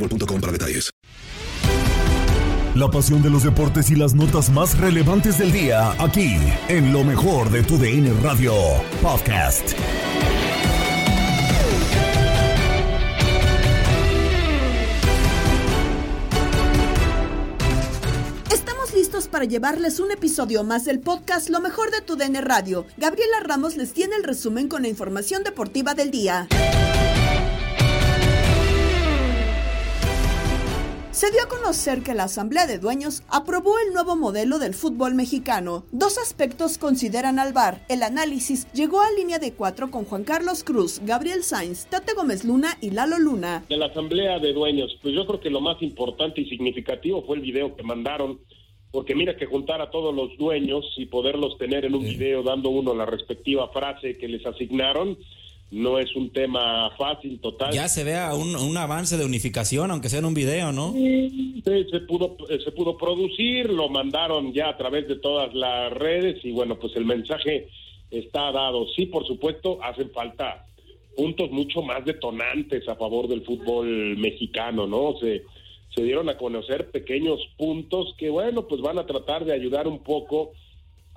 boostmobile.com para detalles. La pasión de los deportes y las notas más relevantes del día, aquí, en lo mejor de tu DN Radio Podcast. Estamos listos para llevarles un episodio más del podcast Lo mejor de tu DN Radio. Gabriela Ramos les tiene el resumen con la información deportiva del día. Se dio a conocer que la Asamblea de Dueños aprobó el nuevo modelo del fútbol mexicano. Dos aspectos consideran al VAR. El análisis llegó a línea de cuatro con Juan Carlos Cruz, Gabriel Sainz, Tate Gómez Luna y Lalo Luna. de la asamblea de dueños, pues yo creo que lo más importante y significativo fue el video que mandaron, porque mira que juntar a todos los dueños y poderlos tener en un video dando uno la respectiva frase que les asignaron, no es un tema fácil total. Ya se vea un, un avance de unificación, aunque sea en un video, ¿no? Sí, se pudo se pudo producir, lo mandaron ya a través de todas las redes y bueno, pues el mensaje está dado. Sí, por supuesto, hacen falta puntos mucho más detonantes a favor del fútbol mexicano, ¿no? Se se dieron a conocer pequeños puntos que bueno, pues van a tratar de ayudar un poco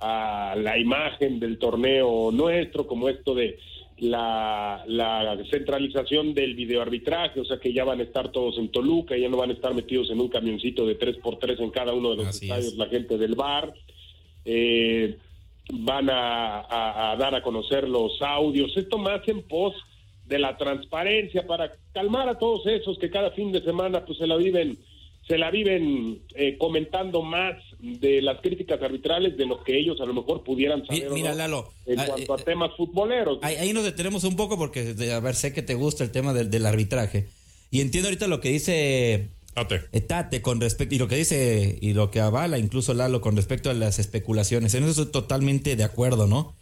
a la imagen del torneo nuestro, como esto de la, la centralización del videoarbitraje, o sea que ya van a estar todos en Toluca, ya no van a estar metidos en un camioncito de 3x3 en cada uno de los Así estadios es. la gente del bar. Eh, van a, a- a dar a conocer los audios, esto más en pos de la transparencia para calmar a todos esos que cada fin de semana pues se la viven se la viven eh, comentando más de las críticas arbitrales de lo que ellos a lo mejor pudieran saber mira, no Lalo, en ah, cuanto eh, a temas futboleros. Ahí, ahí nos detenemos un poco porque, de- a ver, sé que te gusta el tema del, del arbitraje. Y entiendo ahorita lo que dice eh, Tate con respecto, y lo que dice, y lo que avala incluso Lalo con respecto a las especulaciones. En eso estoy totalmente de acuerdo, ¿no?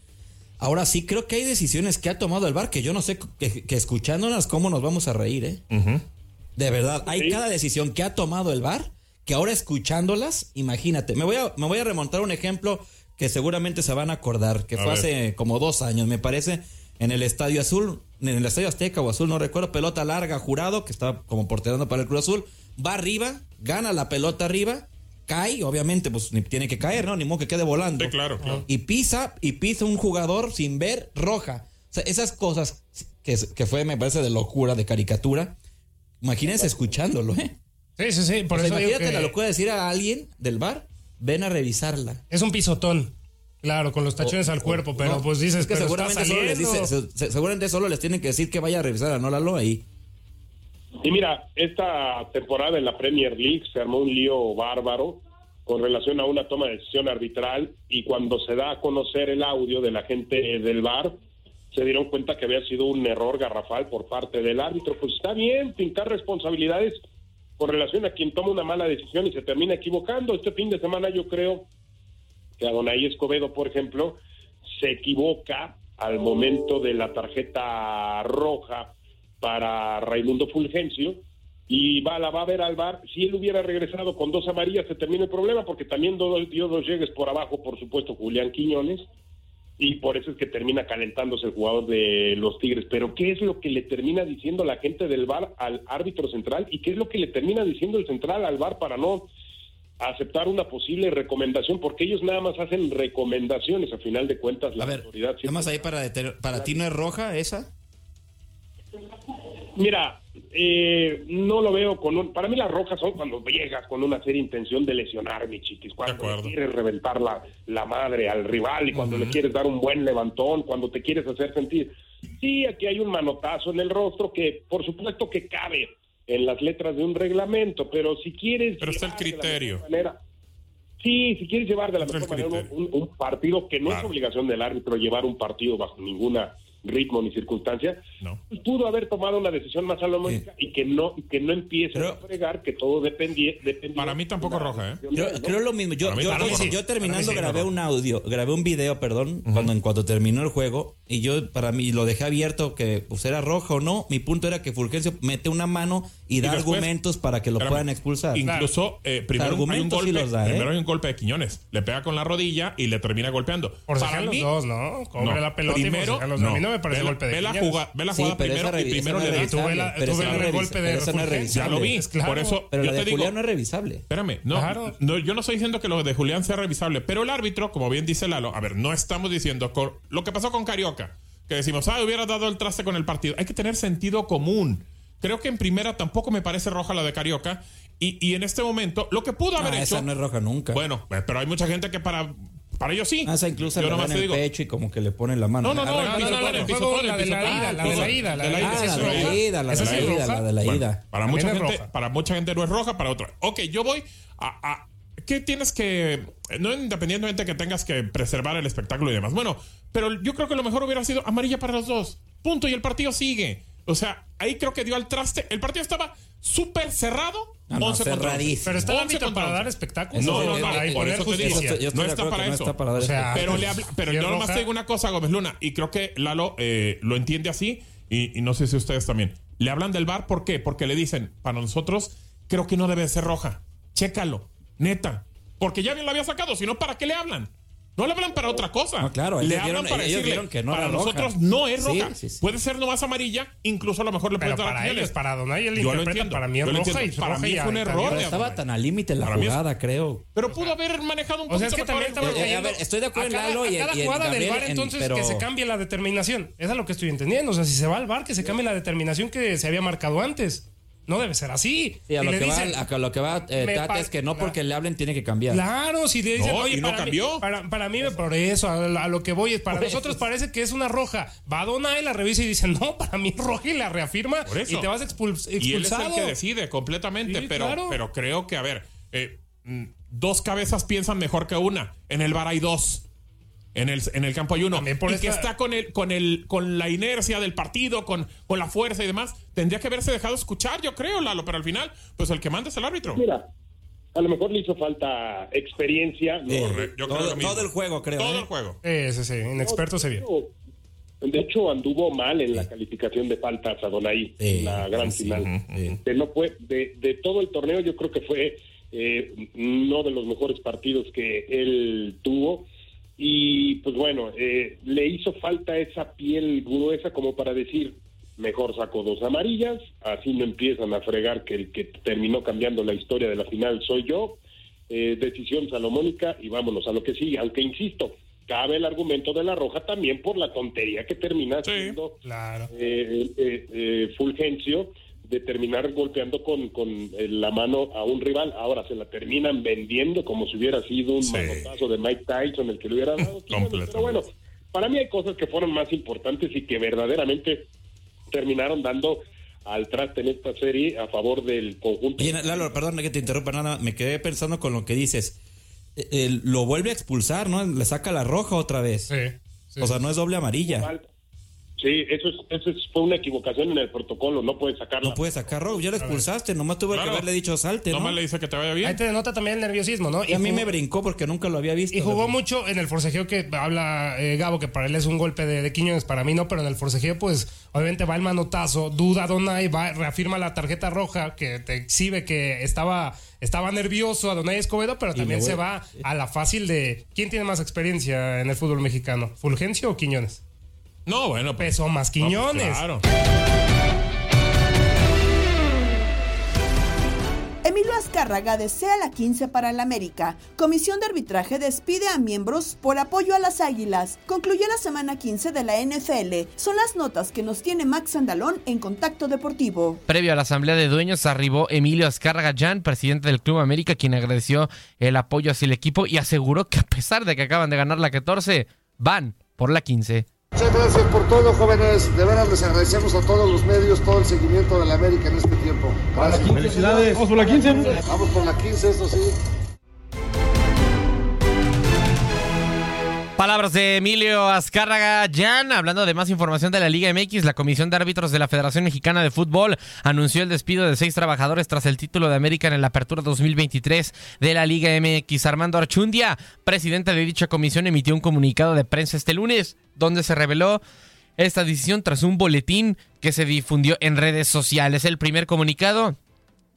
Ahora sí, creo que hay decisiones que ha tomado el VAR que yo no sé, que, que escuchándolas, cómo nos vamos a reír, ¿eh? De verdad, hay Sí. cada decisión que ha tomado el VAR que ahora escuchándolas, imagínate. Me voy a, me voy a remontar un ejemplo que seguramente se van a acordar, que A fue ver. hace como dos años, me parece, en el Estadio Azul, en el Estadio Azteca o Azul, no recuerdo, pelota larga, jurado, que estaba como porterando para el Cruz Azul, va arriba, gana la pelota arriba, cae, obviamente, pues ni tiene que caer, ¿no? Ni modo que quede volando. claro, claro. Y pisa, y pisa un jugador sin ver roja. O sea, esas cosas que, que fue, me parece, de locura, de caricatura. Imagínense escuchándolo, ¿eh? Sí, sí, sí. Por O sea, eso imagínate que la locura de decir a alguien del bar, ven a revisarla. es un pisotón. Claro, con los tachones al cuerpo, pero No, pues dices es que pero está seguramente solo, les dice- se- seguramente solo les tienen que decir que vaya a revisar a no Lalo ahí. Y mira, esta temporada en la Premier League se armó un lío bárbaro con relación a una toma de decisión arbitral y cuando se da a conocer el audio de la gente del VAR, se dieron cuenta que había sido un error garrafal por parte del árbitro. Pues está bien pintar responsabilidades con relación a quien toma una mala decisión y se termina equivocando. Este fin de semana yo creo que Adonai Escobedo, por ejemplo, se equivoca al momento de la tarjeta roja para Raimundo Fulgencio y va, la va a ver al bar. Si él hubiera regresado con dos amarillas, se termina el problema, porque también dio dos llegues por abajo, por supuesto, Julián Quiñones, y por eso es que termina calentándose el jugador de los Tigres. Pero, ¿qué es lo que le termina diciendo la gente del bar al árbitro central? ¿Y qué es lo que le termina diciendo el central al bar para no aceptar una posible recomendación? Porque ellos nada más hacen recomendaciones, a final de cuentas, la a ver, autoridad. Nada más ahí para, para ti no es roja esa. Mira, eh, no lo veo con un... Para mí las rojas son cuando llegas con una seria intención de lesionar, mi chiquis. Cuando quieres reventar la, la madre al rival y cuando le quieres dar un buen levantón, cuando te quieres hacer sentir... Sí, aquí hay un manotazo en el rostro que por supuesto que cabe en las letras de un reglamento, pero si quieres... Pero está el criterio. Manera, sí, si quieres llevar de la mejor manera un, un, partido que no es obligación del árbitro llevar un partido bajo ninguna ritmo ni circunstancia, pues pudo haber tomado una decisión más salomónica y que no que no empiece a fregar que todo dependía, Para mí tampoco roja, ¿eh? Yo creo lo mismo. Yo, yo, terminando grabé un audio, grabé un video, perdón, cuando en cuanto terminó el juego y yo para mí lo dejé abierto que pues era roja o no. Mi punto era que Fulgencio mete una mano y, da argumentos para que lo puedan expulsar. Incluso eh, primero, hay un golpe, ¿eh? primero hay un golpe de Quiñones. Le pega con la rodilla y le termina golpeando. Por para mí, los dos, ¿no? Cobre la pelota primero, y los no. A mí no me parece golpe de ve la jugada, ve la jugada primero y primero le da. Tú ve el golpe de. Ya lo vi. Por eso pero yo te Julián no es revisable. Espérame, no, no, yo no estoy diciendo que lo de Julián sea revisable, pero el árbitro, como bien dice Lalo, a ver, no estamos diciendo lo que pasó con Carioca, que decimos, ah, hubiera dado el traste con el partido. Hay que tener sentido común. Creo que en primera tampoco me parece roja la de Carioca. Y, y en este momento, lo que pudo haber ah, hecho. Esa no es roja nunca. Bueno, pero hay mucha gente que para. Para ellos sí. Ah, esa incluso le en el pecho y como que le ponen la mano. No, no, no, la de la ida, la de la ida, la de la ida. La de la ida, la de la ida, la de la ida. Para mucha gente, para mucha gente no es roja, para otra. Ok, yo voy a, ¿Qué tienes que.? No independientemente que tengas que preservar el espectáculo y demás. Bueno, pero yo creo que lo mejor hubiera sido amarilla para los dos. Punto. Y el partido sigue. O sea, ahí creo que dio al traste. El partido estaba súper cerrado. No, no, cerradísimo. Pero está el ámbito para dar espectáculos. No, no, no, por eso te digo. no está para eso. Está para o sea, pero le pero yo nomás te digo una cosa, Gómez Luna, y creo que Lalo eh, lo entiende así, y, y, no sé si ustedes también. Le hablan del bar, ¿por qué? Porque le dicen, para nosotros, creo que no debe ser roja. Chécalo, neta. Porque ya bien la había sacado, si no, ¿para qué le hablan? No le hablan para otra cosa. No, claro, le hablan para decirle, que no para nosotros no es roja. Puede ser nomás amarilla, incluso a lo mejor le puede dar para ellos, para Donay él Yo lo entiendo. Para mí es roja y para mí fue un error. estaba tan al límite la jugada, creo. Pero pudo haber manejado un poco. O sea, es que también estaba eh, a ver, estoy de acuerdo en Lalo y cada jugada del VAR entonces que se cambie la determinación. Eso es lo que estoy entendiendo, o sea, si se va al VAR que se cambie la determinación que se había marcado antes. No debe ser así. Sí, a, lo que, va, a lo que va, eh, es que no porque le hablen tiene que cambiar. Claro, si te dicen, oye, y no para cambió. Mí, para, para, mí, por eso, a, lo que voy es, para nosotros parece que es una roja. Va Donay, la revisa y dice, no, para mí es roja y la reafirma y te vas expulsado. Y él es el que decide completamente, pero, pero creo que, a ver, eh, mm, dos cabezas piensan mejor que una. En el bar hay dos. En el, en el campo hay uno. y que está con el, con el, con la inercia del partido, con, con la fuerza y demás. Tendría que haberse dejado escuchar, yo creo, Lalo, pero al final, pues el que manda es el árbitro. Mira, a lo mejor le hizo falta experiencia. todo, el juego, creo. Todo ¿eh? el juego. Sí, sí, Inexperto se vio. De hecho, anduvo mal en la calificación de faltas a Donay en la gran final. De, no fue, de, de, todo el torneo, yo creo que fue eh, uno de los mejores partidos que él tuvo y pues bueno, eh, le hizo falta esa piel gruesa como para decir, mejor saco dos amarillas, así no empiezan a fregar que el que terminó cambiando la historia de la final soy yo, eh, decisión salomónica y vámonos a lo que sigue, aunque insisto, cabe el argumento de la roja también por la tontería que termina siendo claro. eh, Fulgencio de terminar golpeando con, con eh, la mano a un rival. Ahora se la terminan vendiendo como si hubiera sido un manotazo de Mike Tyson el que le hubiera dado. Pero bueno, para mí hay cosas que fueron más importantes y que verdaderamente terminaron dando al traste en esta serie a favor del conjunto. Lalo, perdón que te interrumpa nada, me quedé pensando con lo que dices. Eh, lo vuelve a expulsar, ¿no? Le saca la roja otra vez. Sí. O sea, no es doble amarilla. Sí, eso, es, eso fue una equivocación en el protocolo, no puedes sacarlo. No puedes sacarlo, ya lo expulsaste, nomás tuve que haberle dicho salte, ¿no? Nomás le dice que te vaya bien. Ahí te denota también el nerviosismo, ¿no? Y, a mí me brincó porque nunca lo había visto. Y jugó mucho en el forcejeo que habla eh, Gabo, que para él es un golpe de, de Quiñones, para mí no, pero en el forcejeo pues obviamente va el manotazo, duda Donay, va, reafirma la tarjeta roja que te exhibe que estaba estaba nervioso a Donay Escobedo, pero también se va a la fácil de ¿quién tiene más experiencia en el fútbol mexicano? ¿Fulgencio o Quiñones? No, bueno. Pues, Peso más pues, Quiñones. claro. Emilio Azcárraga desea la 15 para el América. Comisión de arbitraje despide a miembros por apoyo a las Águilas. Concluyó la semana 15 de la NFL. Son las notas que nos tiene Max Andalón en Contacto Deportivo. Previo a la asamblea de dueños arribó Emilio Azcárraga Jan, presidente del Club América, quien agradeció el apoyo hacia el equipo y aseguró que a pesar de que acaban de ganar la 14, van por la 15. Muchas gracias por todo, jóvenes. De veras les agradecemos a todos los medios todo el seguimiento de la América en este tiempo. Gracias. Felicidades. Vamos por la 15. Vamos por la 15, esto sí. Palabras de Emilio Azcárraga Jan. Hablando de más información de la Liga MX, la Comisión de Árbitros de la Federación Mexicana de Fútbol anunció el despido de seis trabajadores tras el título de América en la apertura 2023 de la Liga MX. Armando Archundia, presidente de dicha comisión, emitió un comunicado de prensa este lunes donde se reveló esta decisión tras un boletín que se difundió en redes sociales. El primer comunicado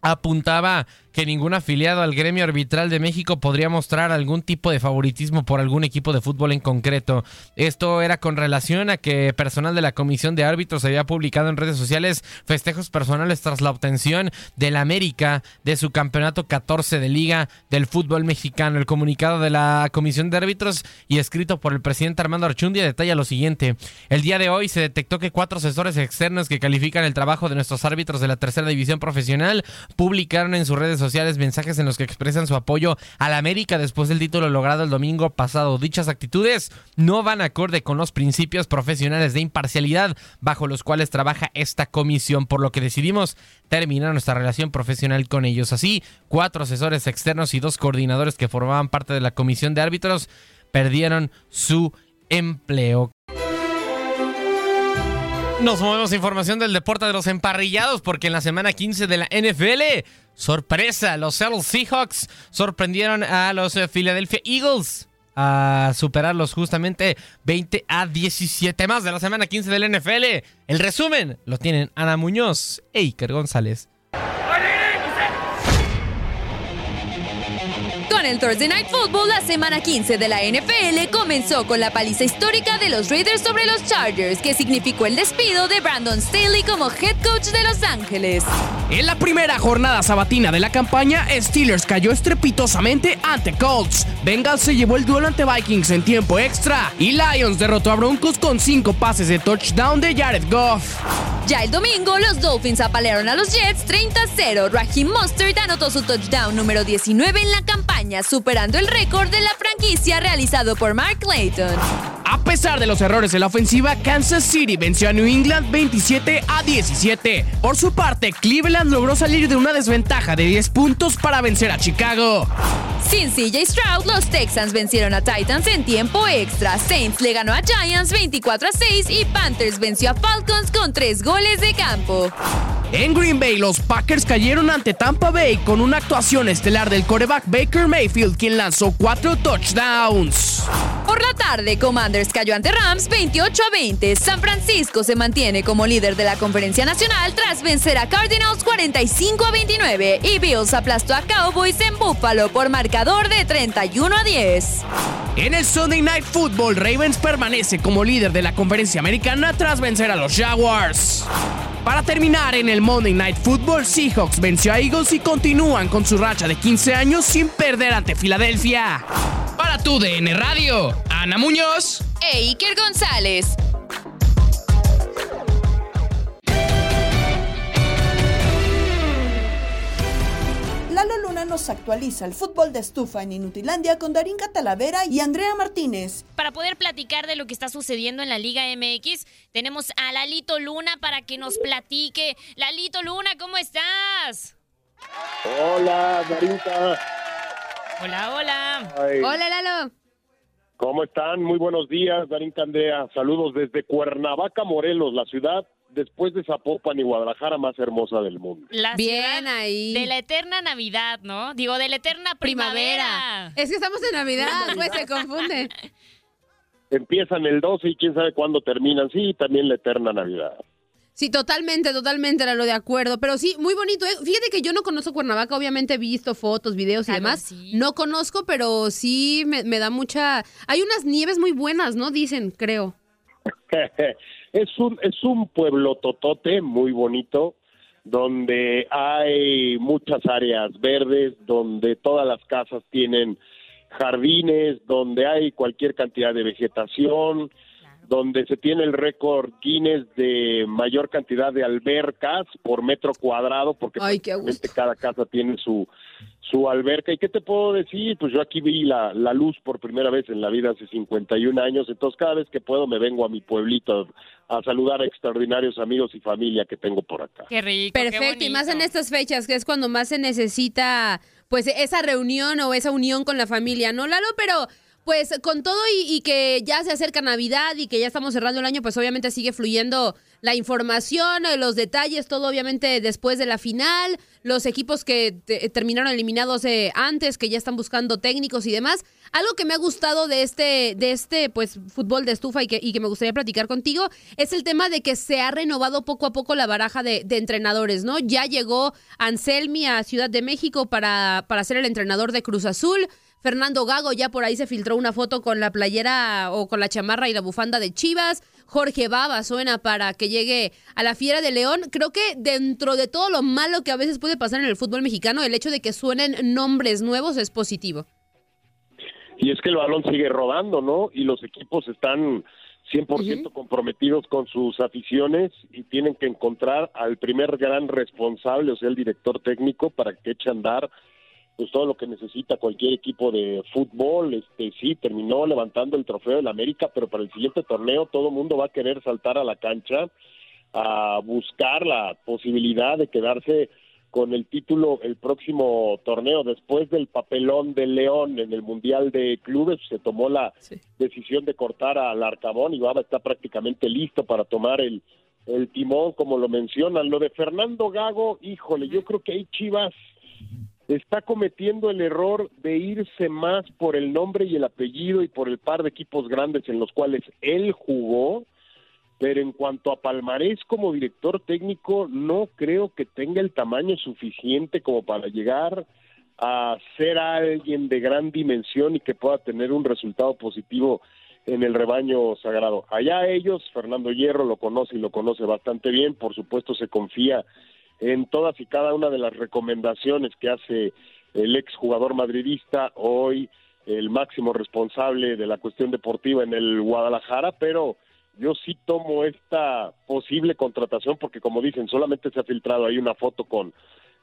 apuntaba que ningún afiliado al gremio arbitral de México podría mostrar algún tipo de favoritismo por algún equipo de fútbol en concreto. Esto era con relación a que personal de la comisión de árbitros había publicado en redes sociales festejos personales tras la obtención del América de su campeonato 14 de liga del fútbol mexicano. El comunicado de la comisión de árbitros y escrito por el presidente Armando Archundia detalla lo siguiente. El día de hoy se detectó que cuatro asesores externos que califican el trabajo de nuestros árbitros de la tercera división profesional publicaron en sus redes sociales mensajes en los que expresan su apoyo a la América después del título logrado el domingo pasado. Dichas actitudes no van acorde con los principios profesionales de imparcialidad bajo los cuales trabaja esta comisión, por lo que decidimos terminar nuestra relación profesional con ellos. Así, cuatro asesores externos y dos coordinadores que formaban parte de la comisión de árbitros perdieron su empleo. Nos movemos información del deporte de los emparrillados porque en la semana 15 de la NFL, sorpresa, los Seattle Seahawks sorprendieron a los eh, Philadelphia Eagles a superarlos justamente 20 a 17 más de la semana 15 del NFL. El resumen lo tienen Ana Muñoz e Iker González. Con el Thursday Night Football, la semana 15 de la NFL comenzó con la paliza histórica de los Raiders sobre los Chargers, que significó el despido de Brandon Staley como head coach de Los Ángeles. En la primera jornada sabatina de la campaña, Steelers cayó estrepitosamente ante Colts. Bengals se llevó el duelo ante Vikings en tiempo extra y Lions derrotó a Broncos con cinco pases de touchdown de Jared Goff. Ya el domingo, los Dolphins apalearon a los Jets 30-0. Raheem Mostert anotó su touchdown número 19 en la campaña, superando el récord de la franquicia realizado por Mark Clayton. A pesar de los errores en la ofensiva, Kansas City venció a New England 27 a 17. Por su parte, Cleveland logró salir de una desventaja de 10 puntos para vencer a Chicago. Sin CJ Stroud, los Texans vencieron a Titans en tiempo extra. Saints le ganó a Giants 24 a 6 y Panthers venció a Falcons con 3 goles de campo. En Green Bay, los Packers cayeron ante Tampa Bay con una actuación estelar del coreback Baker Mayfield, quien lanzó 4 touchdowns. Por la tarde, Commanders cayó ante Rams 28 a 20. San Francisco se mantiene como líder de la Conferencia Nacional tras vencer a Cardinals 45 a 29 y Bills aplastó a Cowboys en Buffalo por marcador de 31 a 10. En el Sunday Night Football, Ravens permanece como líder de la Conferencia Americana tras vencer a los Jaguars. Para terminar en el Monday Night Football, Seahawks venció a Eagles y continúan con su racha de 15 años sin perder ante Filadelfia. Para tu DN Radio, Ana Muñoz e Iker González. Árbitros actualiza el fútbol de estufa en Inutilandia con Darín Catalavera y Andrea Martínez. Para poder platicar de lo que está sucediendo en la Liga MX, tenemos a Lalito Luna para que nos platique. Lalito Luna, ¿cómo estás? Hola, Darita. Hola, hola. Hola, Lalo. ¿Cómo están? Muy buenos días, Darín Andrea. Saludos desde Cuernavaca, Morelos, la ciudad después de Zapopan y Guadalajara más hermosa del mundo. La Bien ahí. De la eterna Navidad, ¿no? Digo, de la eterna primavera. Es que estamos en Navidad, pues se confunde. Empiezan el 12 y quién sabe cuándo terminan. Sí, también la eterna Navidad. Sí, totalmente, totalmente era lo de acuerdo. Pero sí, muy bonito. ¿eh? Fíjate que yo no conozco Cuernavaca, obviamente he visto fotos, videos y demás. No conozco, pero sí me, me da mucha... Hay unas nieves muy buenas, ¿no? Dicen, creo. es un, es un pueblo totote muy bonito, donde hay muchas áreas verdes, donde todas las casas tienen jardines, donde hay cualquier cantidad de vegetación, donde se tiene el récord Guinness de mayor cantidad de albercas por metro cuadrado, porque cada casa tiene su, su alberca. ¿Y qué te puedo decir? Pues yo aquí vi la, la luz por primera vez en la vida hace 51 años, entonces cada vez que puedo me vengo a mi pueblito a, saludar a extraordinarios amigos y familia que tengo por acá. Qué rico. Perfecto, y más en estas fechas, que es cuando más se necesita pues esa reunión o esa unión con la familia, ¿no, Lalo? Pero pues con todo y, que ya se acerca Navidad y que ya estamos cerrando el año, pues obviamente sigue fluyendo la información, eh, los detalles, todo obviamente después de la final, los equipos que terminaron eliminados eh, antes, que ya están buscando técnicos y demás. Algo que me ha gustado de este, de este pues fútbol de estufa y que, y que me gustaría platicar contigo es el tema de que se ha renovado poco a poco la baraja de, de entrenadores, ¿no? Ya llegó Anselmi a Ciudad de México para, para ser el entrenador de Cruz Azul. Fernando Gago, ya por ahí se filtró una foto con la playera o con la chamarra y la bufanda de Chivas. Jorge Baba suena para que llegue a la Fiera de León. Creo que dentro de todo lo malo que a veces puede pasar en el fútbol mexicano, el hecho de que suenen nombres nuevos es positivo. Y es que el balón sigue rodando, ¿no? Y los equipos están 100% comprometidos con sus aficiones y tienen que encontrar al primer gran responsable, o sea, el director técnico, para que eche a andar pues todo lo que necesita cualquier equipo de fútbol, este sí terminó levantando el trofeo del América, pero para el siguiente torneo todo el mundo va a querer saltar a la cancha a buscar la posibilidad de quedarse con el título el próximo torneo. Después del papelón del León en el Mundial de Clubes se tomó la decisión de cortar al Arcabón y Baba está prácticamente listo para tomar el el timón como lo mencionan. Lo de Fernando Gago, híjole, yo creo que hay Chivas está cometiendo el error de irse más por el nombre y el apellido y por el par de equipos grandes en los cuales él jugó, pero en cuanto a palmarés como director técnico, no creo que tenga el tamaño suficiente como para llegar a ser alguien de gran dimensión y que pueda tener un resultado positivo en el rebaño sagrado. Allá ellos, Fernando Hierro lo conoce y lo conoce bastante bien, por supuesto se confía en todas y cada una de las recomendaciones que hace el exjugador madridista, hoy el máximo responsable de la cuestión deportiva en el Guadalajara, pero yo sí tomo esta posible contratación porque como dicen, solamente se ha filtrado ahí una foto con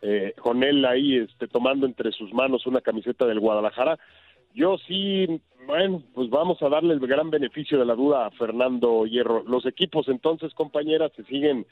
eh, con él ahí este tomando entre sus manos una camiseta del Guadalajara. Yo sí, bueno, pues vamos a darle el gran beneficio de la duda a Fernando Hierro. Los equipos entonces, compañeras, se siguen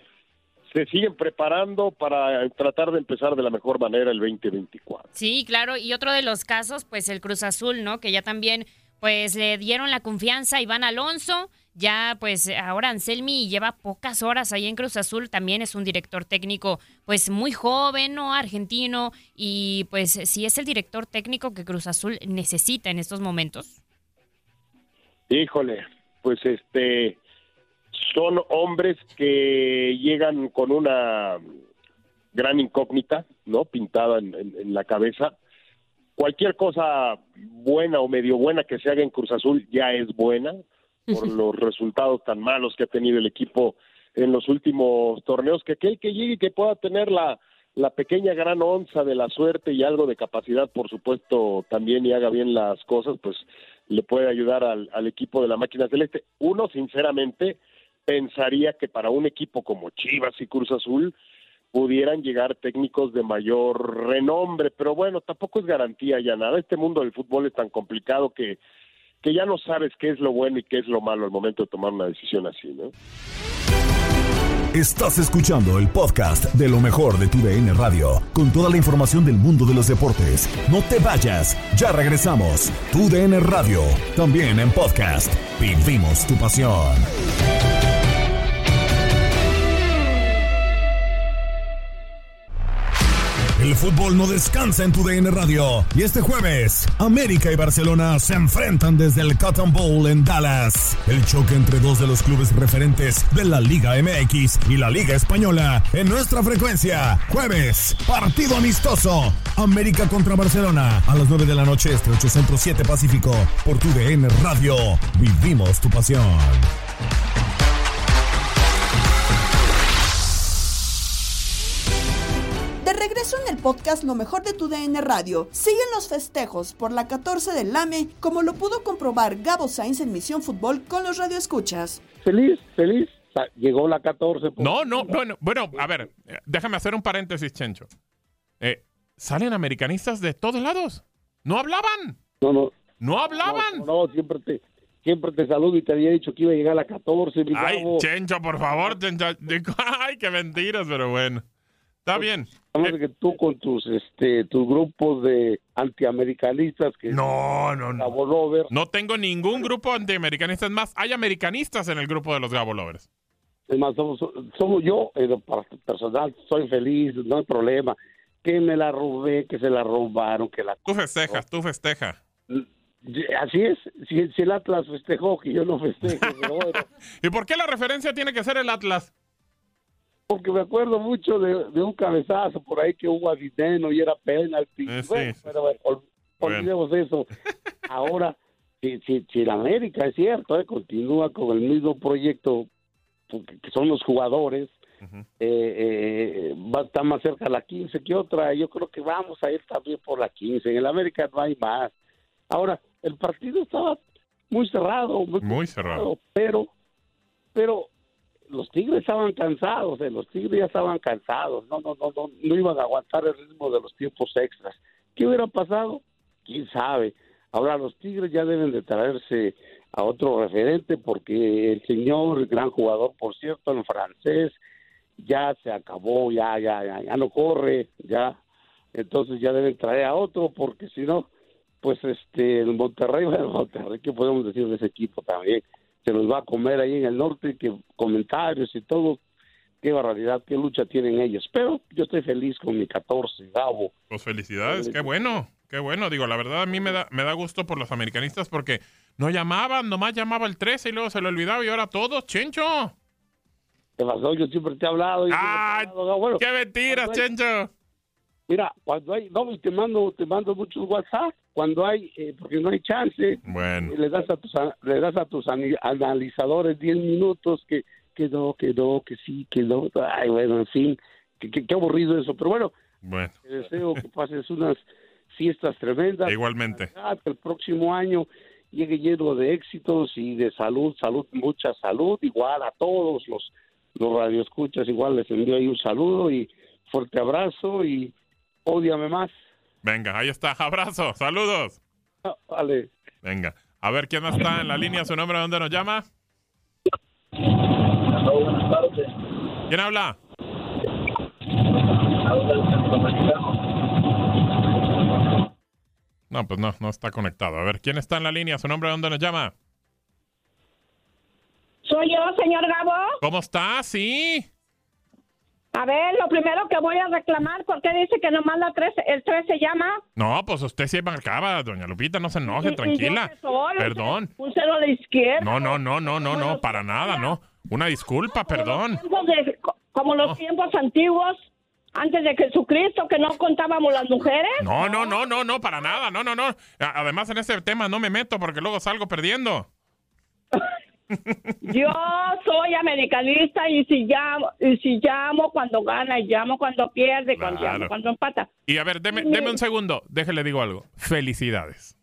se siguen preparando para tratar de empezar de la mejor manera el 2024. Sí, claro, y otro de los casos, pues el Cruz Azul, ¿no? Que ya también, pues le dieron la confianza a Iván Alonso, ya pues ahora Anselmi lleva pocas horas ahí en Cruz Azul, también es un director técnico pues muy joven, ¿no? Argentino, y pues sí es el director técnico que Cruz Azul necesita en estos momentos. Híjole, pues este son hombres que llegan con una gran incógnita, ¿no? Pintada en, la cabeza. Cualquier cosa buena o medio buena que se haga en Cruz Azul ya es buena por los resultados tan malos que ha tenido el equipo en los últimos torneos, que aquel que llegue y que pueda tener la, la pequeña gran onza de la suerte y algo de capacidad, por supuesto, también y haga bien las cosas, pues le puede ayudar al, al equipo de la máquina celeste. Uno, sinceramente, pensaría que para un equipo como Chivas y Cruz Azul, pudieran llegar técnicos de mayor renombre, pero bueno, tampoco es garantía ya nada. Este mundo del fútbol es tan complicado que, que ya no sabes qué es lo bueno y qué es lo malo al momento de tomar una decisión así, ¿no? Estás escuchando el podcast de lo mejor de tu DN Radio, con toda la información del mundo de los deportes. No te vayas, ya regresamos. Tu DN Radio, también en podcast. Vivimos tu pasión. El fútbol no descansa en tu DN Radio. Y este jueves, América y Barcelona se enfrentan desde el Cotton Bowl en Dallas. El choque entre dos de los clubes referentes de la Liga MX y la Liga Española en nuestra frecuencia. Jueves, partido amistoso. América contra Barcelona a las 9 de la noche, este 8 Centro 7 Pacífico. Por tu DN Radio. Vivimos tu pasión. Regreso en el podcast Lo mejor de tu DN Radio. Siguen los festejos por la 14 del LAME, como lo pudo comprobar Gabo Sainz en Misión Fútbol con los radioescuchas. Feliz, feliz. Llegó la 14. No, no, bueno, bueno, a ver, déjame hacer un paréntesis, Chencho. Eh, ¿Salen americanistas de todos lados? ¿No hablaban? No, no. ¿No hablaban? No, siempre te, siempre te saludo y te había dicho que iba a llegar a la 14. Ay, Chencho, por favor, Chencho. Ay, qué mentiras, pero bueno. Está bien. Que tú con tus este tus grupos de antiamericanistas que no no no. No tengo ningún grupo antiamericanista. Más hay americanistas en el grupo de los Gabo Lovers. Es más somos, somos yo eh, personal soy feliz no hay problema. Que me la robé que se la robaron que la tú festejas tú festejas Así es, si, si, el Atlas festejó, que yo no festejo. ¿Y por qué la referencia tiene que ser el Atlas? Porque me acuerdo mucho de, un cabezazo por ahí que hubo a Videno y era penalti. Eh, bueno, pero olvidemos eso. Ahora, si, si, si el América es cierto, eh, continúa con el mismo proyecto que son los jugadores, eh, va a estar más cerca la 15 que otra. Yo creo que vamos a ir también por la 15. En el América no hay más. Ahora, el partido estaba muy cerrado, muy, cerrado, pero, pero los Tigres estaban cansados, eh, los Tigres ya estaban cansados, no, no, no, no, no iban a aguantar el ritmo de los tiempos extras. ¿Qué hubiera pasado? ¿Quién sabe? Ahora los Tigres ya deben de traerse a otro referente porque el señor, gran jugador, por cierto, en francés, ya se acabó, ya, ya, ya, ya no corre, ya. Entonces ya deben traer a otro porque si no, pues este, el Monterrey, el Monterrey, ¿qué podemos decir de ese equipo también? Se los va a comer ahí en el norte, que comentarios y todo. Qué barbaridad, qué lucha tienen ellos. Pero yo estoy feliz con mi 14, Gabo. Pues felicidades, qué bueno, qué bueno. Digo, la verdad a mí me da, me da gusto por los americanistas porque no llamaban, nomás llamaba el 13 y luego se lo olvidaba y ahora todos, Chencho. ¿Qué pasó? Yo siempre te he hablado. ¡Ay! ¡Qué mentiras, Chencho! Mira, cuando hay, no, te mando, te mando muchos WhatsApp, cuando hay, eh, porque no hay chance, bueno. le das a tus, le das a tus analizadores 10 minutos que, que no, que que sí, que no, ay, bueno, en fin, qué aburrido eso, pero bueno, bueno. te deseo que pases unas fiestas tremendas. Igualmente. Que el próximo año llegue lleno de éxitos y de salud, salud, mucha salud, igual a todos los, los radioescuchas, igual les envío ahí un saludo y fuerte abrazo y Ódiame más. Venga, ahí está. Abrazo. Saludos. Vale. Venga. A ver, ¿quién está en la línea? ¿Su nombre? ¿Dónde nos llama? buenas tardes. ¿Quién habla? No, pues no, no está conectado. A ver, ¿quién está en la línea? ¿Su nombre? ¿Dónde nos llama? Soy yo, señor Gabo. ¿Cómo está? Sí. A ver, lo primero que voy a reclamar, ¿por qué dice que nomás la 3, el 3 se llama? No, pues usted se marcaba, doña Lupita, no se enoje, tranquila. perdón. Un cero a la izquierda. No, no, no, no, no, no, para nada, no. Una disculpa, perdón. como los tiempos antiguos, antes de Jesucristo, que no contábamos las mujeres. No, no, no, no, no, para nada, no, no, no. Además, en ese tema no me meto porque luego salgo perdiendo. Yo soy americanista y si llamo, y si llamo cuando gana, y llamo cuando pierde, cuando llamo cuando empata. Y a ver, deme, un segundo, déjele digo algo. Felicidades.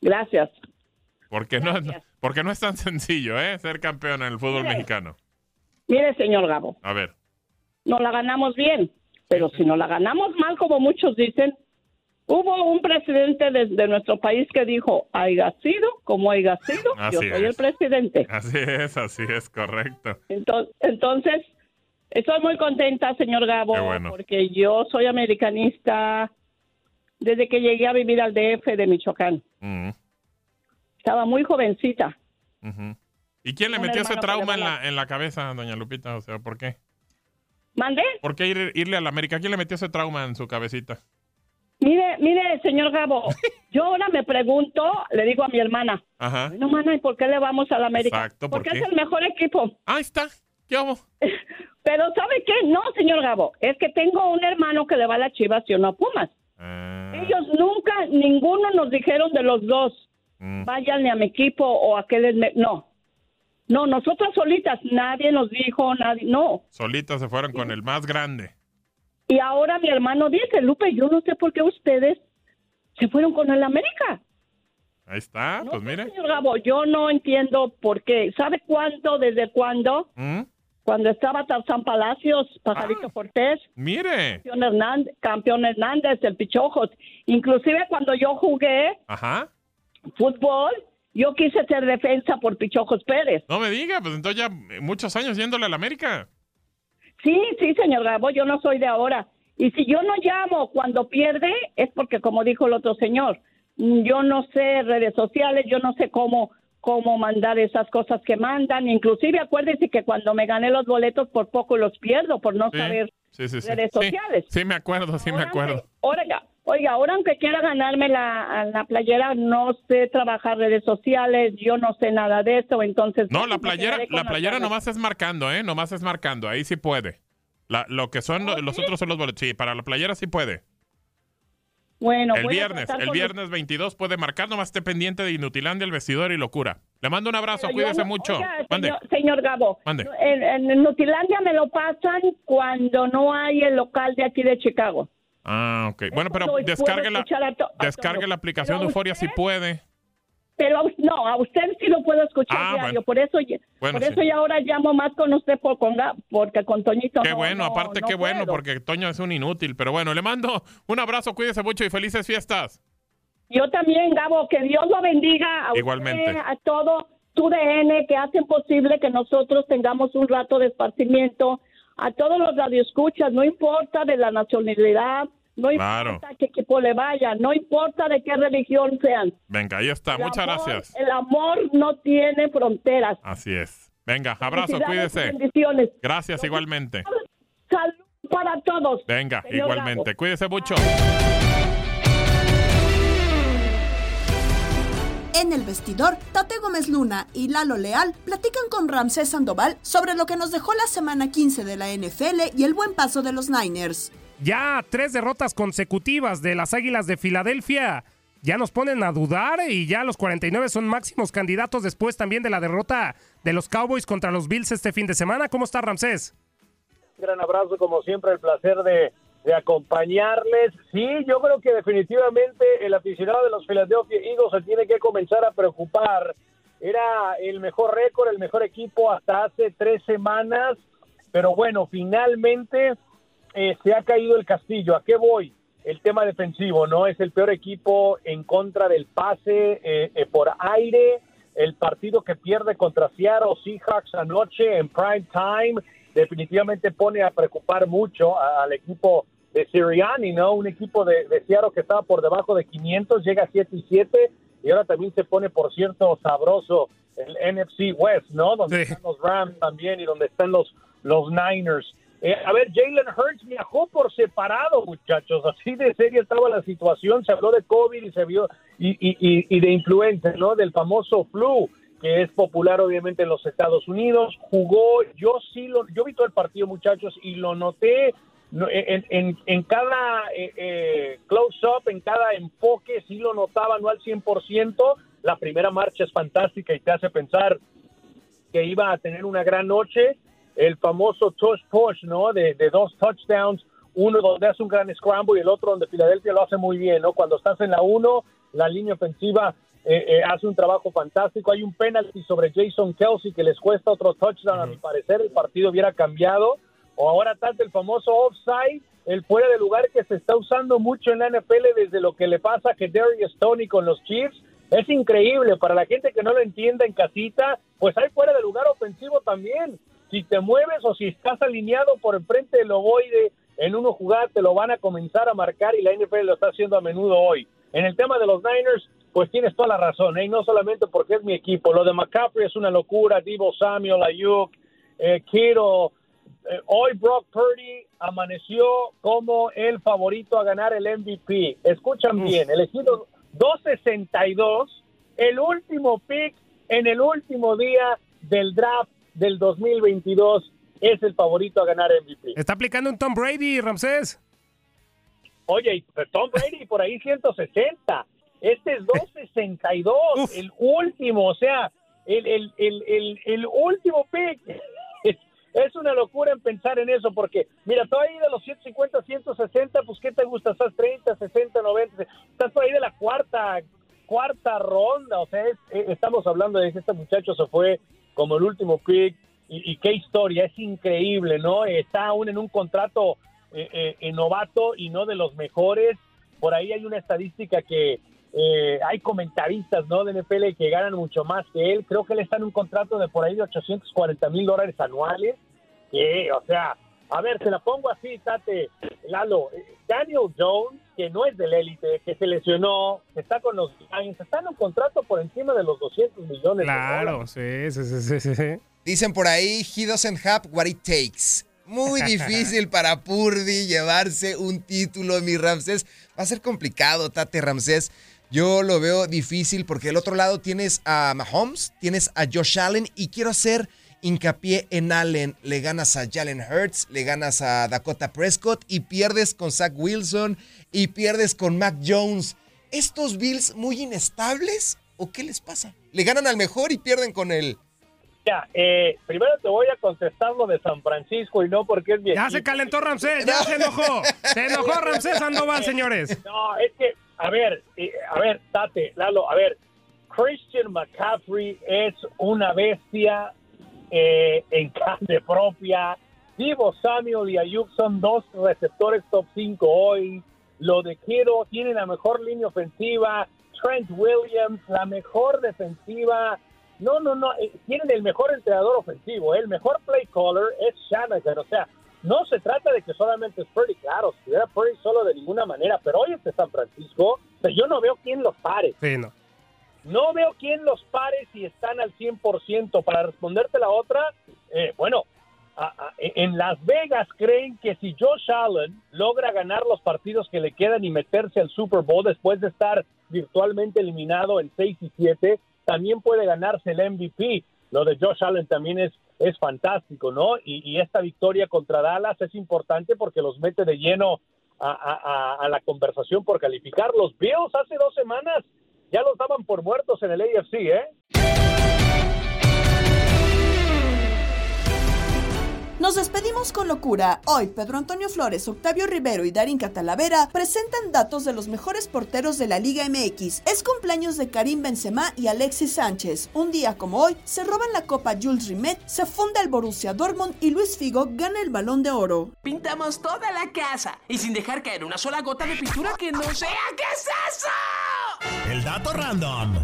Gracias. Porque no, porque no es tan sencillo, ¿eh? Ser campeón en el fútbol mexicano. Mire, señor Gabo. A ver. no la ganamos bien. Pero si no la ganamos mal, como muchos dicen, hubo un presidente de, nuestro país que dijo, haya sido como haya sido, yo soy el presidente. Así es, así es, correcto. Entonces, entonces estoy muy contenta, señor Gabo, porque yo soy americanista desde que llegué a vivir al DF de Michoacán. Mm. Estaba muy jovencita. ¿Y quién le metió ese trauma en la, en la cabeza, doña Lupita? O sea, ¿por qué? ¿Mandé? ¿Por qué irle a la América? ¿Quién le metió ese trauma en su cabecita? Mire, mire, señor Gabo, yo ahora me pregunto, le digo a mi hermana, Ajá. no, mana, ¿y por qué le vamos a la América? Exacto, Porque es el mejor equipo. Ahí está, ¿qué hago? Pero ¿sabe qué? No, señor Gabo, es que tengo un hermano que le va a la Chivas y uno a Pumas. Ah. Ellos nunca, ninguno nos dijeron de los dos, mm. váyanle a mi equipo o a aquel... No, no, nosotros solitas, nadie nos dijo, nadie, no. Solitas se fueron con el más grande. Y ahora mi hermano dice, Lupe, yo no sé por qué ustedes se fueron con el América. Ahí está, pues mire. Señor Gabo, yo no entiendo por qué. ¿Sabe cuándo, desde cuándo? ¿Mm? Cuando estaba Tarzán Palacios, Pajarito ah, Cortés. Mire. Campeón Hernández, campeón Hernández, el Pichojos. Inclusive cuando yo jugué fútbol, yo quise ser defensa por Pichojos Pérez. No me diga, pues entonces ya muchos años yéndole a la América. Sí, sí, señor Gabo, yo no soy de ahora. Y si yo no llamo cuando pierde, es porque, como dijo el otro señor, yo no sé redes sociales, yo no sé cómo cómo mandar esas cosas que mandan. Inclusive acuérdese que cuando me gané los boletos por poco los pierdo por no saber redes sociales. Sí, me acuerdo, sí me acuerdo. Oiga, oiga, ahora aunque quiera ganarme la, la playera, no sé trabajar redes sociales, yo no sé nada de eso, entonces... No, la playera, la playera nomás es marcando, ¿eh? Nomás es marcando, ahí sí puede. La, lo que son ¿Oh, los otros son los boletos. Sí, para la playera sí puede. Bueno, el viernes, el viernes 22 puede marcar, nomás esté pendiente de Inutilandia, el vestidor y locura. Le mando un abrazo, cuídese mucho. señor, Gabo, En, Inutilandia me lo pasan cuando no hay el local de aquí de Chicago. Ah, ok. Bueno, pero descargue la, descargue la aplicación de Euforia si puede. Pero no, a usted sí lo puedo escuchar ah, diario, por eso, por eso ya ahora llamo más con usted por, con, porque con Toñito Qué bueno, aparte qué bueno, porque Toño es un inútil, pero bueno, le mando un abrazo, cuídese mucho y felices fiestas. Yo también, Gabo, que Dios lo bendiga a Igualmente. a todo tu DN que hacen posible que nosotros tengamos un rato de esparcimiento, a todos los radioescuchas, no importa de la nacionalidad, no importa qué equipo le vaya, no importa de qué religión sean. Venga, ahí está. Muchas gracias. El amor no tiene fronteras. Así es. Venga, abrazo, cuídese. Bendiciones. Gracias igualmente. Salud para todos. Venga, igualmente. Cuídese mucho. En el vestidor, Tate Gómez Luna y Lalo Leal platican con Ramsés Sandoval sobre lo que nos dejó la semana 15 de la NFL y el buen paso de los Niners. Ya tres derrotas consecutivas de las Águilas de Filadelfia ya nos ponen a dudar y ya los 49 son máximos candidatos después también de la derrota de los Cowboys contra los Bills este fin de semana. ¿Cómo está Ramsés? Un gran abrazo, como siempre, el placer de, acompañarles. Sí, yo creo que definitivamente el aficionado de los Philadelphia Eagles se tiene que comenzar a preocupar. Era el mejor récord, el mejor equipo hasta hace tres semanas, pero bueno, finalmente eh, se ha caído el castillo. ¿A qué voy? El tema defensivo, ¿no? Es el peor equipo en contra del pase eh, eh, por aire. El partido que pierde contra Seattle Seahawks anoche en prime time definitivamente pone a preocupar mucho al equipo de Sirianni, ¿no? Un equipo de, Seattle que estaba por debajo de 500, llega a 7 y 7 y ahora también se pone, por cierto, sabroso el NFC West, ¿no? Donde están los Rams también y donde están los, los Niners. Eh, a ver, Jalen Hurts viajó por separado, muchachos. Así de seria estaba la situación. Se habló de COVID y se vio y, y, y de influenza, ¿no? Del famoso flu que es popular obviamente en los Estados Unidos. Jugó, yo sí lo, yo vi todo el partido, muchachos, y lo noté en, en, en cada eh, eh, close-up, en cada enfoque, sí lo notaba, no al 100%. La primera marcha es fantástica y te hace pensar que iba a tener una gran noche el famoso touch push, ¿no? De, dos touchdowns, uno donde hace un gran scramble y el otro donde Filadelfia lo hace muy bien, ¿no? Cuando estás en la uno, la línea ofensiva eh, eh, hace un trabajo fantástico. Hay un penalty sobre Jason Kelsey que les cuesta otro touchdown, a mi parecer. El partido hubiera cambiado o ahora tanto el famoso offside, el fuera de lugar que se está usando mucho en la NFL desde lo que le pasa a Darius Tony con los Chiefs. Es increíble, para la gente que no lo entienda en casita, pues hay fuera de lugar ofensivo también. Si te mueves o si estás alineado por enfrente del ovoide en uno jugada, te lo van a comenzar a marcar y la NFL lo está haciendo a menudo hoy. En el tema de los Niners, pues tienes toda la razón, ¿eh? no solamente porque es mi equipo. Lo de McCaffrey es una locura, Divo Samuel, Ayuk, eh, Kiro. Eh, hoy Brock Purdy amaneció como el favorito a ganar el MVP. Escuchan bien, elegido 262, el último pick en el último día del draft del 2022 es el favorito a ganar MVP. Está aplicando un Tom Brady, Ramsés. Oye, Tom Brady por ahí 160. Este es 262, el último, o sea, el, el, el, el, último pick. Es una locura en pensar en eso, porque mira, tú ahí de los 150 160, pues ¿qué te gusta? Estás 30, 60, 90, estás por ahí de la cuarta, cuarta ronda, o sea, eh, estamos hablando de que este muchacho se fue como el último pick, y, qué historia, es increíble, ¿no? Está aún en un contrato eh, eh, novato y no de los mejores. Por ahí hay una estadística que eh, hay comentaristas, ¿no? De NFL que ganan mucho más que él. Creo que él está en un contrato de por ahí de 840 mil dólares anuales. Que, o sea, a ver, se la pongo así, Tate, Lalo. Daniel Jones, que no es del élite, que se lesionó, que está con los Giants, está en un contrato por encima de los 200 millones. Claro, sí, sí, sí, sí, sí. Dicen por ahí, he doesn't have what it takes. Muy difícil para Purdy llevarse un título, mi Ramsés. Va a ser complicado, Tate Ramsés. Yo lo veo difícil porque del otro lado tienes a Mahomes, tienes a Josh Allen y quiero hacer hincapié en Allen. Le ganas a Jalen Hurts, le ganas a Dakota Prescott y pierdes con Zach Wilson y pierdes con Mac Jones. ¿Estos Bills muy inestables o qué les pasa? Le ganan al mejor y pierden con el ya, eh, primero te voy a contestar lo de San Francisco y no porque es bien. Ya se calentó Ramsés, ya se enojó. Se enojó Ramsés Sandoval, señores. No, es que, a ver, a ver, Tate, Lalo, a ver, Christian McCaffrey es una bestia eh, en carne propia. Divo Samuel y Ayuk son dos receptores top 5 hoy. Lo de Kiro tiene la mejor línea ofensiva. Trent Williams, la mejor defensiva. No, no, no. Eh, tienen el mejor entrenador ofensivo. El mejor play caller es Shanahan. O sea, no se trata de que solamente es Purdy. Claro, si hubiera Purdy solo de ninguna manera. Pero hoy este San Francisco, yo no veo quién los pare. Sí, no. No veo quién los pare si están al 100%. Para responderte la otra, eh, bueno, en Las Vegas creen que si Josh Allen logra ganar los partidos que le quedan y meterse al Super Bowl después de estar virtualmente eliminado en 6 y 7, también puede ganarse el MVP. Lo de Josh Allen también es, es fantástico, ¿no? Y, esta victoria contra Dallas es importante porque los mete de lleno a, a, la conversación por calificar. Los Bills hace dos semanas ya los daban por muertos en el AFC, ¿eh? Nos despedimos con locura. Hoy Pedro Antonio Flores, Octavio Rivero y Darín Catalavera presentan datos de los mejores porteros de la Liga MX. Es cumpleaños de Karim Benzema y Alexis Sánchez. Un día como hoy se roban la Copa Jules Rimet, se funda el Borussia Dortmund y Luis Figo gana el Balón de Oro. Pintamos toda la casa y sin dejar caer una sola gota de pintura que no sea ¿qué es eso? El dato random.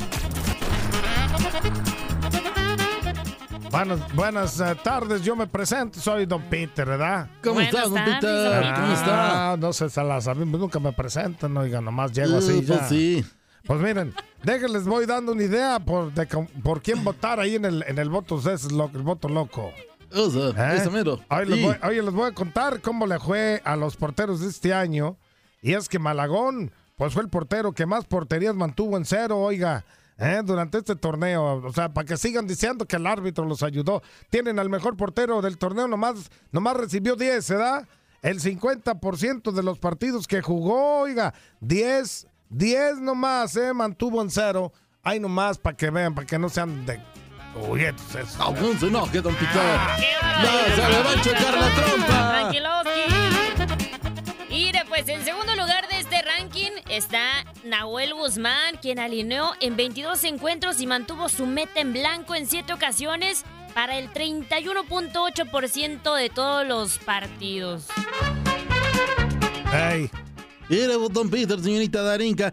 Buenas, buenas eh, tardes, yo me presento, soy Don Peter, ¿verdad? ¿Cómo estás, Don Peter? ¿Cómo está? Ah, no sé, se las nunca me presentan, oiga, nomás llego así uh, pues sí. Pues miren, déjenles voy dando una idea por, de, por quién votar ahí en el, en el voto, es lo, el voto loco. Eso, ¿Eh? eso mero. Hoy, les voy, hoy les voy a contar cómo le fue a los porteros de este año. Y es que Malagón, pues fue el portero que más porterías mantuvo en cero, oiga. ¿Eh? durante este torneo. O sea, para que sigan diciendo que el árbitro los ayudó. Tienen al mejor portero del torneo, nomás, nomás recibió 10, ¿verdad? El 50% de los partidos que jugó, oiga, 10, 10 nomás, ¿eh? Mantuvo en cero. Ahí nomás para que vean, para que no sean de juguetes. No, no se enoje, don Picar. No, se le va a chocar la trompa. Mire, pues en segundo lugar de este ranking está Nahuel Guzmán, quien alineó en 22 encuentros y mantuvo su meta en blanco en 7 ocasiones. para el 31.8% de todos los partidos. Mire, don Peter, señorita Darinka,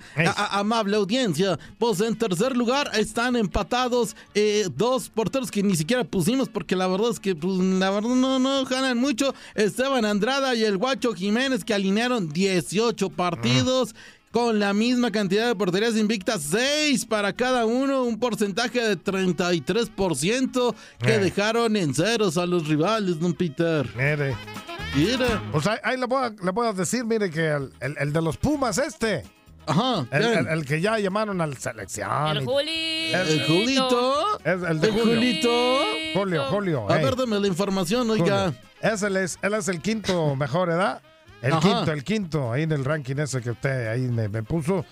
amable audiencia. Pues en tercer lugar están empatados eh, dos porteros que ni siquiera pusimos porque la verdad es que pues, la verdad no, no ganan mucho. Esteban Andrada y el Guacho Jiménez que alinearon 18 partidos. Con la misma cantidad de porterías invictas, 6 para cada uno, un porcentaje de 33% que Eh. dejaron en ceros a los rivales, don Peter. Mire. Mira. Pues ahí, ahí le, voy a, le voy a decir, mire, que el, el- el de los Pumas este. Ajá. El, el- el que ya llamaron a la selección. El Julito. ¿El Julito? Es el de ¿El Julio. Julito? Julio, Julio. A ver, dame la información, oiga. Es el, es, él es el quinto mejor edad. El Ajá. quinto, el quinto, ahí en el ranking ese que usted ahí me, me puso.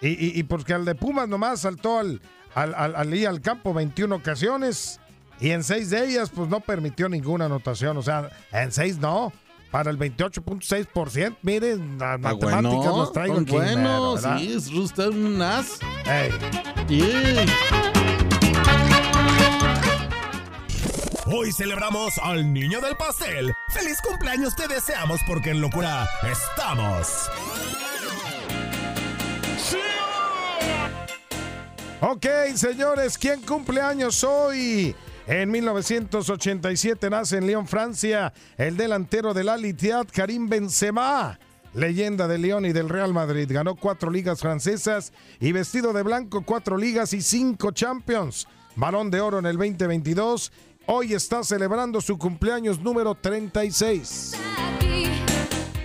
Y, y- y porque al de Pumas nomás saltó al, al, al, al, ir al campo 21 ocasiones y en seis de ellas pues no permitió ninguna anotación. O sea, en seis no. Para el 28.6%, miren, las Ah, matemáticas bueno, los traigo aquí. ¿verdad? sí, es usted un as. Yeah. Hoy celebramos al niño del pastel. ¡Feliz cumpleaños te deseamos porque en locura estamos! Ok, señores, ¿quién cumple años hoy? En 1987 nace en Lyon, Francia, el delantero del Al Ittihad, Karim Benzema. Leyenda de Lyon y del Real Madrid. Ganó cuatro ligas francesas y vestido de blanco cuatro ligas y cinco Champions. Balón de oro en el 2022. Hoy está celebrando su cumpleaños número 36.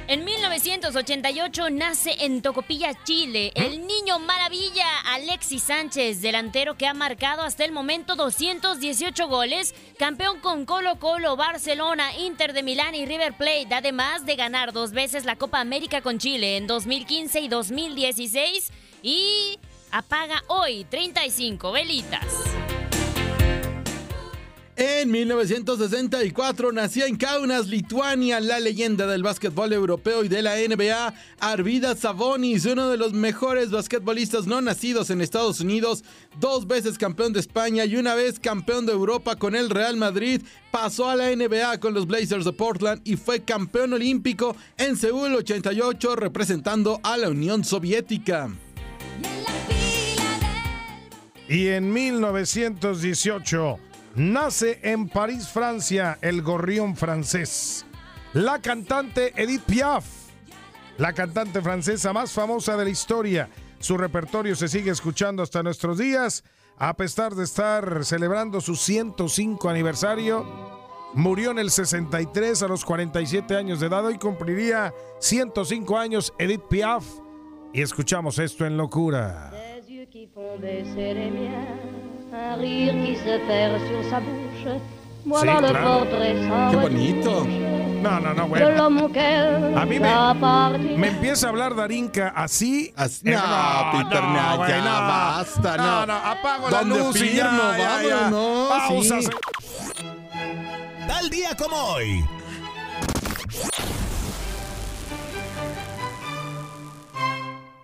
En 1988 nace en Tocopilla, Chile, el niño maravilla Alexis Sánchez, delantero que ha marcado hasta el momento 218 goles, campeón con Colo Colo, Barcelona, Inter de Milán y River Plate, además de ganar dos veces la Copa América con Chile en 2015 y 2016 y apaga hoy 35 velitas. En 1964 nació en Kaunas, Lituania, la leyenda del básquetbol europeo y de la NBA, Arvidas Sabonis, uno de los mejores basquetbolistas no nacidos en Estados Unidos, dos veces campeón de España y una vez campeón de Europa con el Real Madrid, pasó a la NBA con los Blazers de Portland y fue campeón olímpico en Seúl 88 representando a la Unión Soviética. Y en 1918 nace en París, Francia, el gorrión francés. La cantante Edith Piaf, la cantante francesa más famosa de la historia. Su repertorio se sigue escuchando hasta nuestros días, a pesar de estar celebrando su 105 aniversario. Murió en el 63 a los 47 años de edad. Hoy cumpliría 105 años Edith Piaf. Y escuchamos esto en locura. Un rire qui se perd sur sa bouche. Voilà Sí, claro. portrait Qué bonito. No, no, no, bueno. A mí me, me empieza a hablar Darinka así. no, Peter, no, güey, ya basta, no. No, apago la ¿Dónde luz y ya, firmo? ya, ya. Vámonos, Pausa. sí. Tal día como hoy.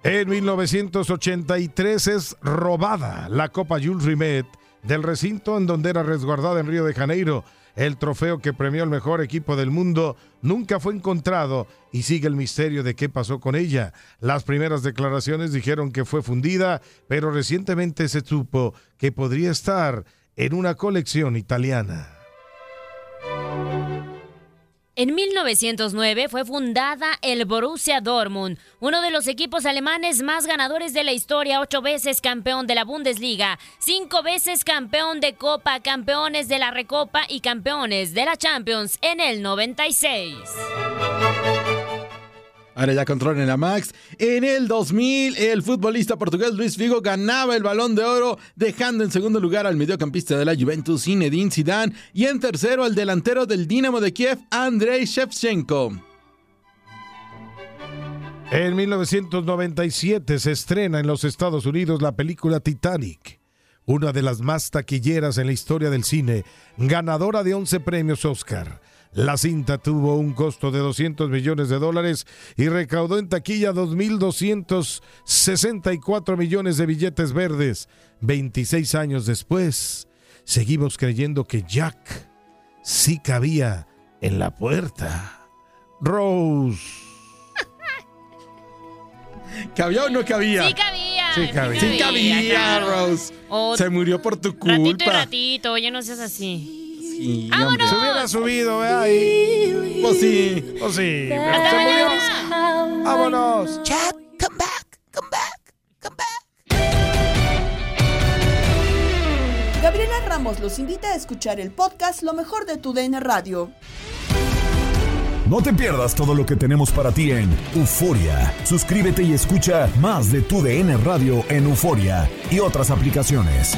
En 1983 es robada la Copa Jules Rimet del recinto en donde era resguardada en Río de Janeiro. El trofeo que premió el mejor equipo del mundo nunca fue encontrado y sigue el misterio de qué pasó con ella. Las primeras declaraciones dijeron que fue fundida, pero recientemente se supo que podría estar en una colección italiana. En 1909 fue fundada el Borussia Dortmund, uno de los equipos alemanes más ganadores de la historia, ocho veces campeón de la Bundesliga, cinco veces campeón de Copa, campeones de la Recopa y campeones de la Champions en el 96. Ahora ya controlen la Max. En el 2000, el futbolista portugués Luis Figo ganaba el balón de oro, dejando en segundo lugar al mediocampista de la Juventus, Zinedine Zidane, y en tercero al delantero del Dinamo de Kiev, Andrei Shevchenko. En 1997 se estrena en los Estados Unidos la película Titanic, una de las más taquilleras en la historia del cine, ganadora de 11 premios Oscar. La cinta tuvo un costo de 200 millones de dólares y recaudó en taquilla 2.264 millones de billetes verdes. 26 años después, seguimos creyendo que Jack sí cabía en la puerta. Rose. ¿Cabía o no cabía? Sí cabía. Sí cabía. Sí cabía, Rose. Se murió por tu culpa. Ratito y ratito, oye, no seas así. Sí, ¡Vámonos! Se hubiera subido, ¿eh? Ahí. Pues sí. Pues sí. Hasta Se murió. mañana. Vámonos. Jack, come back, come back, come back. Gabriela Ramos los invita a escuchar el podcast Lo mejor de tu DN Radio. No te pierdas todo lo que tenemos para ti en Euforia. Suscríbete y escucha más de tu DN Radio en Euforia y otras aplicaciones.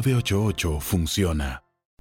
988 funciona.